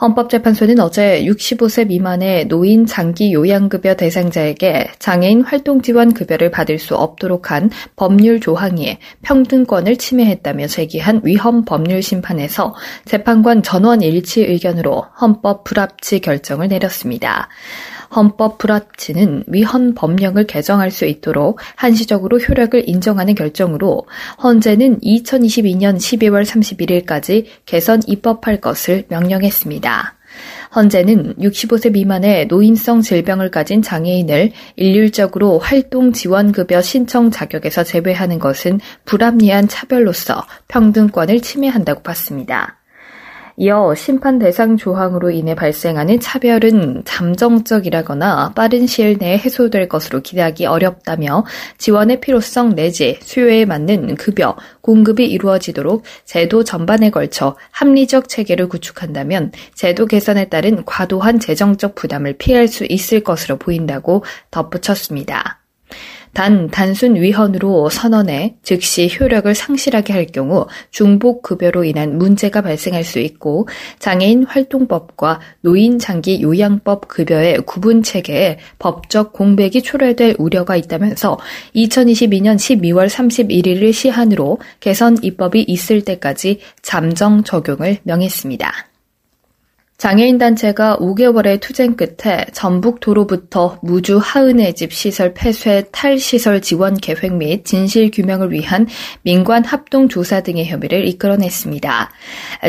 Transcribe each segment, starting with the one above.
헌법재판소는 어제 65세 미만의 노인 장기 요양급여 대상자에게 장애인 활동지원 급여를 받을 수 없도록 한 법률 조항이 평등권을 침해했다며 제기한 위헌 법률 심판에서 재판관 전원 일치 의견으로 헌법 불합치 결정을 내렸습니다. 헌법 불합치는 위헌 법령을 개정할 수 있도록 한시적으로 효력을 인정하는 결정으로 헌재는 2022년 12월 31일까지 개선 입법할 것을 명령했습니다. 헌재는 65세 미만의 노인성 질병을 가진 장애인을 일률적으로 활동 지원급여 신청 자격에서 제외하는 것은 불합리한 차별로서 평등권을 침해한다고 봤습니다. 이어 심판 대상 조항으로 인해 발생하는 차별은 잠정적이라거나 빠른 시일 내에 해소될 것으로 기대하기 어렵다며 지원의 필요성 내지 수요에 맞는 급여, 공급이 이루어지도록 제도 전반에 걸쳐 합리적 체계를 구축한다면 제도 개선에 따른 과도한 재정적 부담을 피할 수 있을 것으로 보인다고 덧붙였습니다. 단 단순 위헌으로 선언해 즉시 효력을 상실하게 할 경우 중복 급여로 인한 문제가 발생할 수 있고 장애인 활동법과 노인 장기 요양법 급여의 구분 체계에 법적 공백이 초래될 우려가 있다면서 2022년 12월 31일을 시한으로 개선 입법이 있을 때까지 잠정 적용을 명했습니다. 장애인 단체가 5개월의 투쟁 끝에 전북 도로부터 무주 하은의 집 시설 폐쇄 탈시설 지원 계획 및 진실 규명을 위한 민관 합동 조사 등의 협의를 이끌어냈습니다.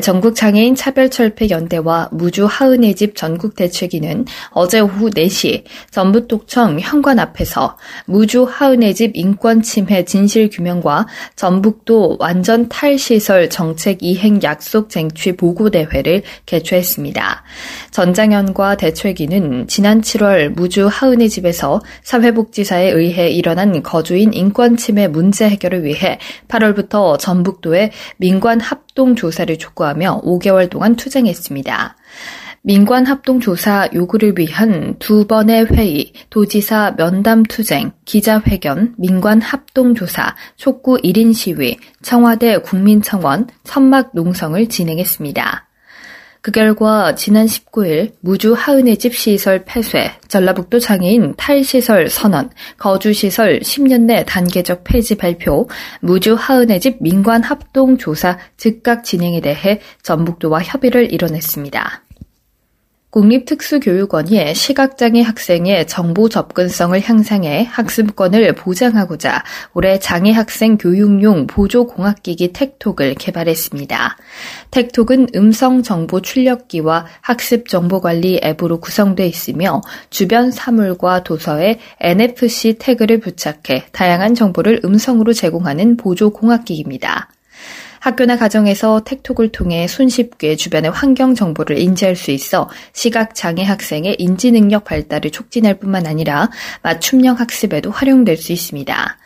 전국 장애인 차별철폐 연대와 무주 하은의 집 전국 대책위는 어제 오후 4시 전북도청 현관 앞에서 무주 하은의 집 인권 침해 진실 규명과 전북도 완전 탈시설 정책 이행 약속 쟁취 보고 대회를 개최했습니다. 있습니다. 전장현과 대최기는 지난 7월 무주 하은의 집에서 사회복지사에 의해 일어난 거주인 인권 침해 문제 해결을 위해 8월부터 전북도에 민관 합동 조사를 촉구하며 5개월 동안 투쟁했습니다. 민관 합동 조사 요구를 위한 두 번의 회의, 도지사 면담 투쟁, 기자회견, 민관 합동 조사, 촉구 1인 시위, 청와대 국민청원, 천막 농성을 진행했습니다. 그 결과 지난 19일 무주 하은의 집 시설 폐쇄, 전라북도 장애인 탈시설 선언, 거주시설 10년 내 단계적 폐지 발표, 무주 하은의 집 민관 합동 조사 즉각 진행에 대해 전북도와 협의를 이뤄냈습니다. 국립특수교육원이 시각장애 학생의 정보 접근성을 향상해 학습권을 보장하고자 올해 장애 학생 교육용 보조공학기기 텍톡을 개발했습니다. 텍톡은 음성 정보 출력기와 학습 정보 관리 앱으로 구성되어 있으며 주변 사물과 도서에 NFC 태그를 부착해 다양한 정보를 음성으로 제공하는 보조공학기기입니다. 학교나 가정에서 텍톡을 통해 손쉽게 주변의 환경 정보를 인지할 수 있어 시각 장애 학생의 인지 능력 발달을 촉진할 뿐만 아니라 맞춤형 학습에도 활용될 수 있습니다.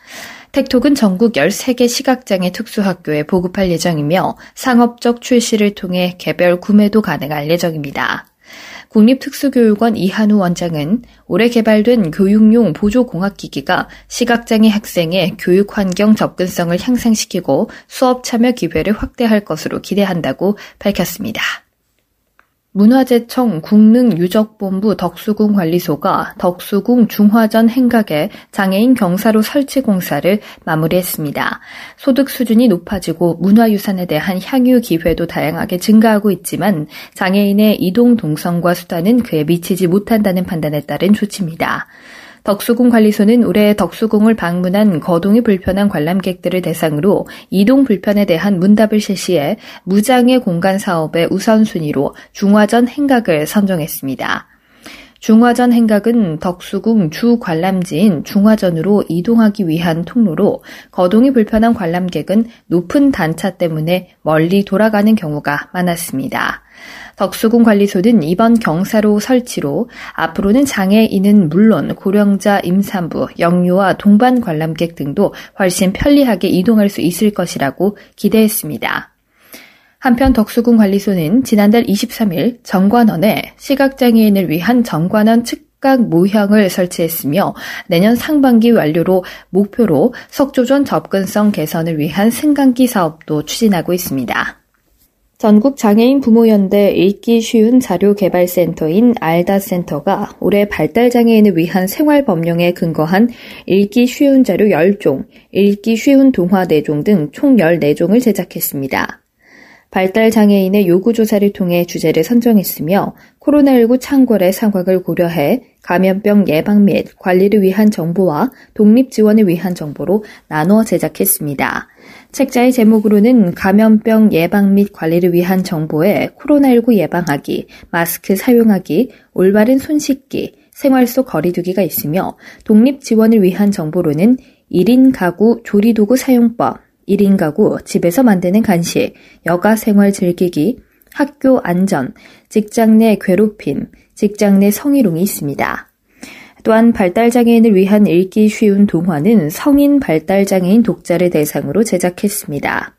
텍톡은 전국 13개 시각장애 특수학교에 보급할 예정이며 상업적 출시를 통해 개별 구매도 가능할 예정입니다. 국립특수교육원 이한우 원장은 올해 개발된 교육용 보조공학기기가 시각장애 학생의 교육 환경 접근성을 향상시키고 수업 참여 기회를 확대할 것으로 기대한다고 밝혔습니다. 문화재청 국능유적본부 덕수궁 관리소가 덕수궁 중화전 행각에 장애인 경사로 설치 공사를 마무리했습니다. 소득 수준이 높아지고 문화유산에 대한 향유 기회도 다양하게 증가하고 있지만 장애인의 이동 동선과 수단은 그에 미치지 못한다는 판단에 따른 조치입니다. 덕수궁 관리소는 올해 덕수궁을 방문한 거동이 불편한 관람객들을 대상으로 이동 불편에 대한 문답을 실시해 무장애 공간 사업의 우선순위로 중화전 행각을 선정했습니다. 중화전 행각은 덕수궁 주 관람지인 중화전으로 이동하기 위한 통로로 거동이 불편한 관람객은 높은 단차 때문에 멀리 돌아가는 경우가 많았습니다. 덕수궁 관리소는 이번 경사로 설치로 앞으로는 장애인은 물론 고령자, 임산부, 영유아, 동반 관람객 등도 훨씬 편리하게 이동할 수 있을 것이라고 기대했습니다. 한편 덕수궁 관리소는 지난달 23일 정관원에 시각장애인을 위한 정관원 측각 모형을 설치했으며 내년 상반기 완료로 목표로 석조전 접근성 개선을 위한 승강기 사업도 추진하고 있습니다. 전국 장애인 부모연대 읽기 쉬운 자료 개발센터인 알다센터가 올해 발달장애인을 위한 생활법령에 근거한 읽기 쉬운 자료 10종, 읽기 쉬운 동화 4종 등 총 14종을 제작했습니다. 발달장애인의 요구조사를 통해 주제를 선정했으며 코로나19 창궐의 상황을 고려해 감염병 예방 및 관리를 위한 정보와 독립 지원을 위한 정보로 나눠 제작했습니다. 책자의 제목으로는 감염병 예방 및 관리를 위한 정보에 코로나19 예방하기, 마스크 사용하기, 올바른 손 씻기, 생활 속 거리두기가 있으며 독립 지원을 위한 정보로는 1인 가구 조리도구 사용법, 1인 가구, 집에서 만드는 간식, 여가 생활 즐기기, 학교 안전, 직장 내 괴롭힘, 직장 내 성희롱이 있습니다. 또한 발달장애인을 위한 읽기 쉬운 동화는 성인 발달장애인 독자를 대상으로 제작했습니다.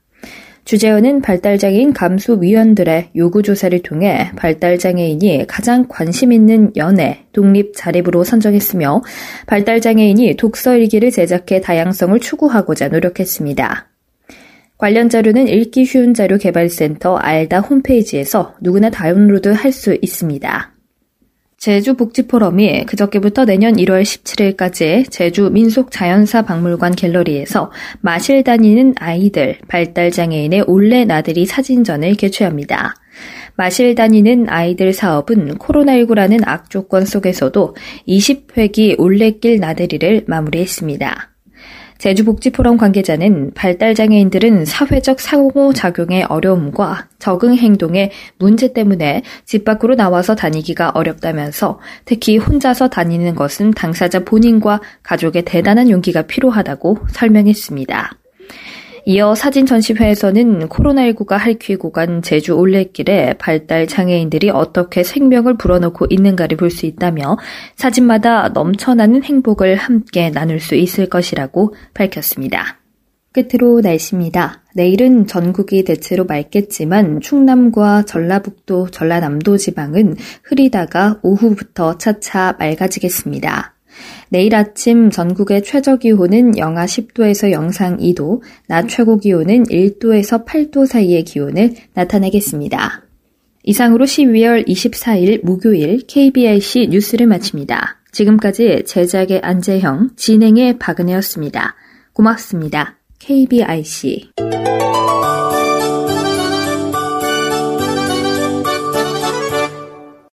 주재원은 발달장애인 감수위원들의 요구조사를 통해 발달장애인이 가장 관심 있는 연애, 독립, 자립으로 선정했으며 발달장애인이 독서일기를 제작해 다양성을 추구하고자 노력했습니다. 관련 자료는 읽기 쉬운 자료 개발센터 알다 홈페이지에서 누구나 다운로드 할 수 있습니다. 제주 복지 포럼이 그저께부터 내년 1월 17일까지 제주 민속 자연사 박물관 갤러리에서 마실 다니는 아이들 발달 장애인의 올레 나들이 사진전을 개최합니다. 마실 다니는 아이들 사업은 코로나19라는 악조건 속에서도 20회기 올레길 나들이를 마무리했습니다. 제주복지포럼 관계자는 발달장애인들은 사회적 상호작용의 어려움과 적응 행동의 문제 때문에 집 밖으로 나와서 다니기가 어렵다면서 특히 혼자서 다니는 것은 당사자 본인과 가족의 대단한 용기가 필요하다고 설명했습니다. 이어 사진 전시회에서는 코로나19가 핥히고 간 제주 올레길에 발달 장애인들이 어떻게 생명을 불어넣고 있는가를 볼 수 있다며 사진마다 넘쳐나는 행복을 함께 나눌 수 있을 것이라고 밝혔습니다. 끝으로 날씨입니다. 내일은 전국이 대체로 맑겠지만 충남과 전라북도, 전라남도 지방은 흐리다가 오후부터 차차 맑아지겠습니다. 내일 아침 전국의 최저 기온은 영하 10도에서 영상 2도, 낮 최고 기온은 1도에서 8도 사이의 기온을 나타내겠습니다. 이상으로 12월 24일 목요일 KBIC 뉴스를 마칩니다. 지금까지 제작의 안재형, 진행의 박은혜였습니다. 고맙습니다. KBIC